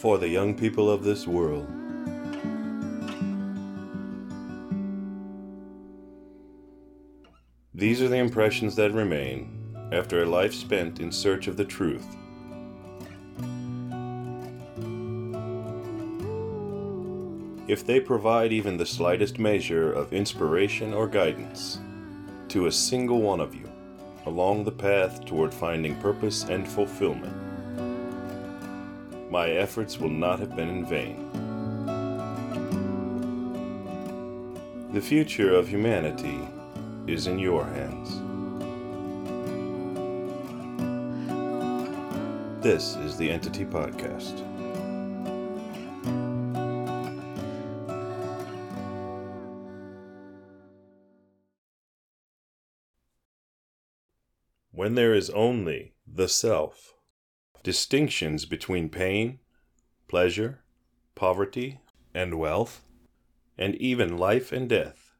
for the young people of this world. These are the impressions that remain after a life spent in search of the truth. If they provide even the slightest measure of inspiration or guidance to a single one of you along the path toward finding purpose and fulfillment, my efforts will not have been in vain. The future of humanity is in your hands. This is the Entity Podcast. When there is only the self, distinctions between pain, pleasure, poverty, and wealth, and even life and death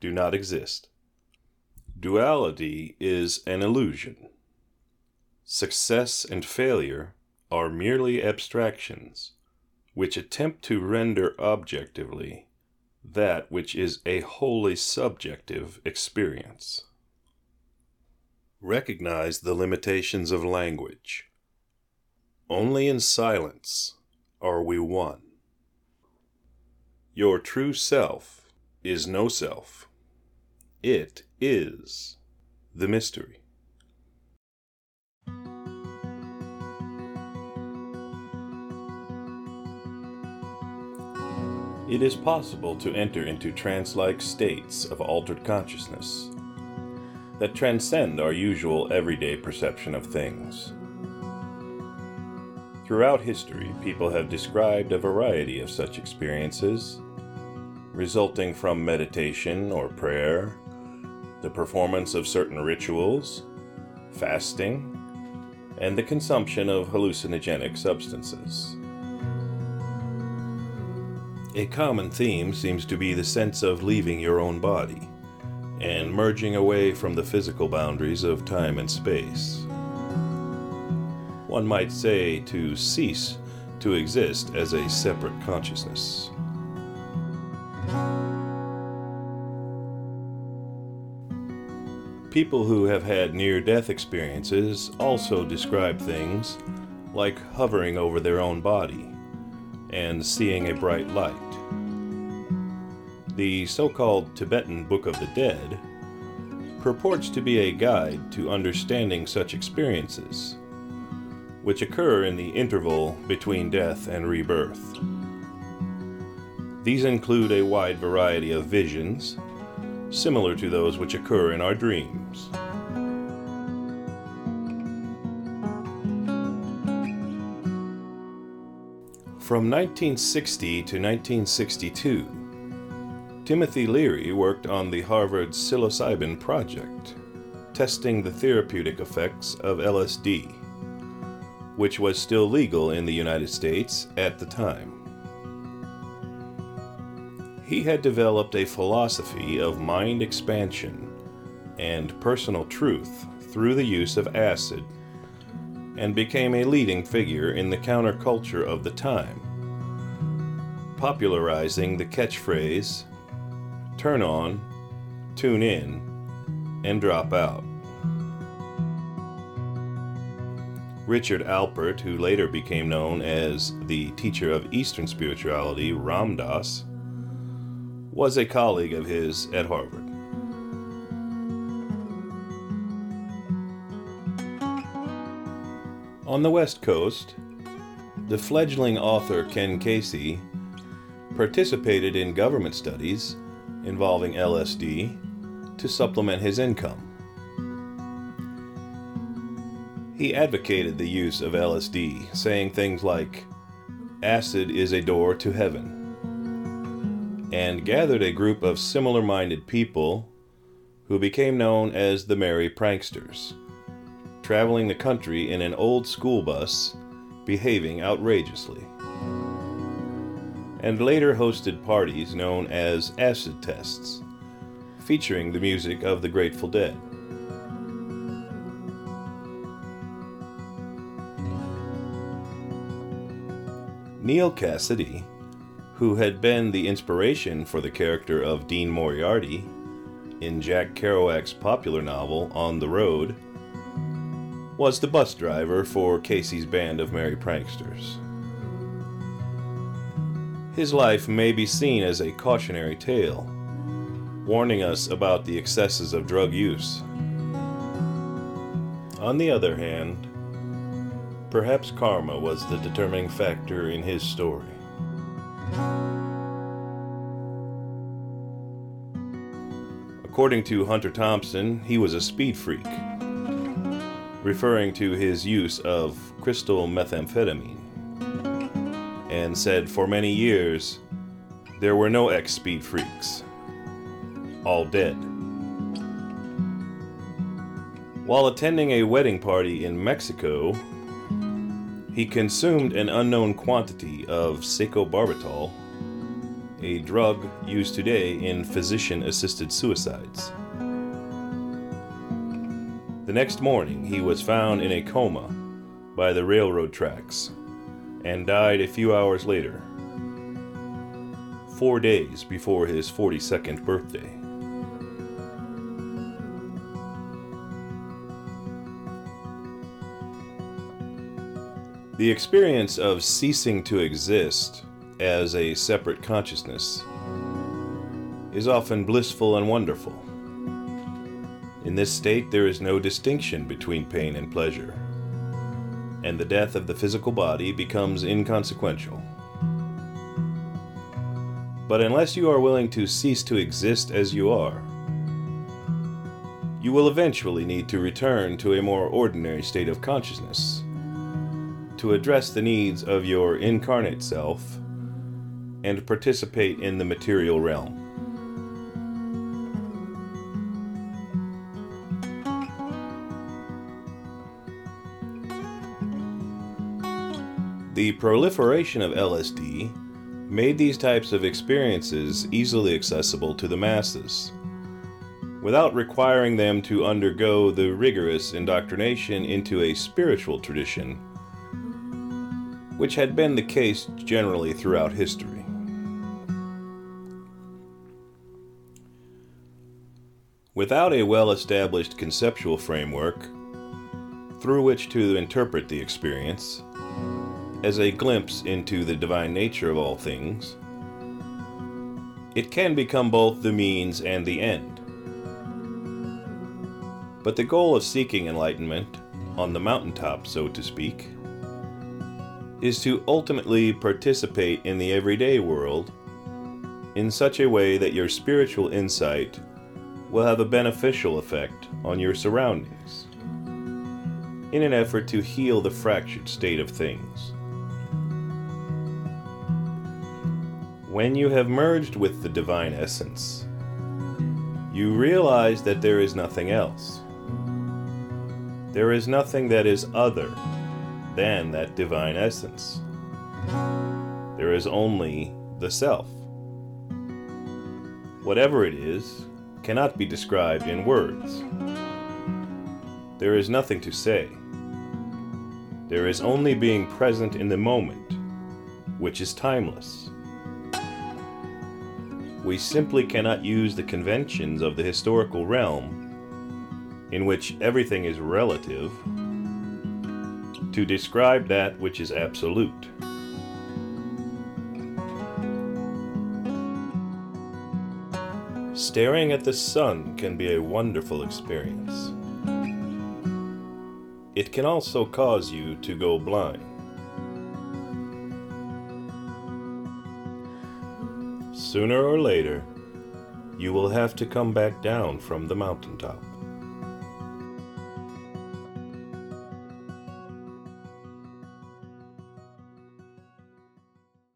do not exist. Duality is an illusion. Success and failure are merely abstractions which attempt to render objectively that which is a wholly subjective experience. Recognize the limitations of language. Only in silence are we one. Your true self is no self. It is the mystery. It is possible to enter into trance like states of altered consciousness that transcend our usual everyday perception of things. Throughout history, people have described a variety of such experiences, resulting from meditation or prayer, the performance of certain rituals, fasting, and the consumption of hallucinogenic substances. A common theme seems to be the sense of leaving your own body and merging away from the physical boundaries of time and space. One might say to cease to exist as a separate consciousness. People who have had near death experiences also describe things like hovering over their own body and seeing a bright light. The so called Tibetan Book of the Dead purports to be a guide to understanding such experiences, which occur in the interval between death and rebirth. These include a wide variety of visions, similar to those which occur in our dreams. From 1960 to 1962, Timothy Leary worked on the Harvard psilocybin project, testing the therapeutic effects of LSD, which was still legal in the United States at the time. He had developed a philosophy of mind expansion and personal truth through the use of acid and became a leading figure in the counterculture of the time, popularizing the catchphrase turn on, tune in, and drop out. Richard Alpert, who later became known as the teacher of Eastern spirituality, Ram Dass, was a colleague of his at Harvard. On the West Coast, the fledgling author Ken Kesey participated in government studies involving LSD to supplement his income. He advocated the use of LSD, saying things like, acid is a door to heaven, and gathered a group of similar minded people who became known as the Merry Pranksters, traveling the country in an old school bus, behaving outrageously and later hosted parties known as acid tests, featuring the music of the Grateful Dead. Neal Cassady, who had been the inspiration for the character of Dean Moriarty in Jack Kerouac's popular novel On the Road, was the bus driver for Kesey's band of merry pranksters. His life may be seen as a cautionary tale, warning us about the excesses of drug use. On the other hand, perhaps karma was the determining factor in his story. According to Hunter Thompson, he was a speed freak, referring to his use of crystal methamphetamine, and said for many years there were no ex speed freaks, all dead. While attending a wedding party in Mexico, he consumed an unknown quantity of secobarbital, a drug used today in physician assisted suicides. The next morning, he was found in a coma by the railroad tracks and died a few hours later, four days before his 42nd birthday. The experience of ceasing to exist as a separate consciousness is often blissful and wonderful. In this state, there is no distinction between pain and pleasure, and the death of the physical body becomes inconsequential. But unless you are willing to cease to exist as you are, you will eventually need to return to a more ordinary state of consciousness to address the needs of your incarnate self and participate in the material realm. The proliferation of LSD made these types of experiences easily accessible to the masses, without requiring them to undergo the rigorous indoctrination into a spiritual tradition which had been the case generally throughout history. Without a well established conceptual framework through which to interpret the experience, as a glimpse into the divine nature of all things, it can become both the means and the end. But the goal of seeking enlightenment, on the mountaintop, so to speak, is to ultimately participate in the everyday world in such a way that your spiritual insight will have a beneficial effect on your surroundings in an effort to heal the fractured state of things. When you have merged with the divine essence, you realize that there is nothing else. There is nothing that is other than that divine essence. There is only the self. Whatever it is cannot be described in words. There is nothing to say. There is only being present in the moment, which is timeless. We simply cannot use the conventions of the historical realm, in which everything is relative, to describe that which is absolute. Staring at the sun can be a wonderful experience. It can also cause you to go blind. Sooner or later, you will have to come back down from the mountaintop.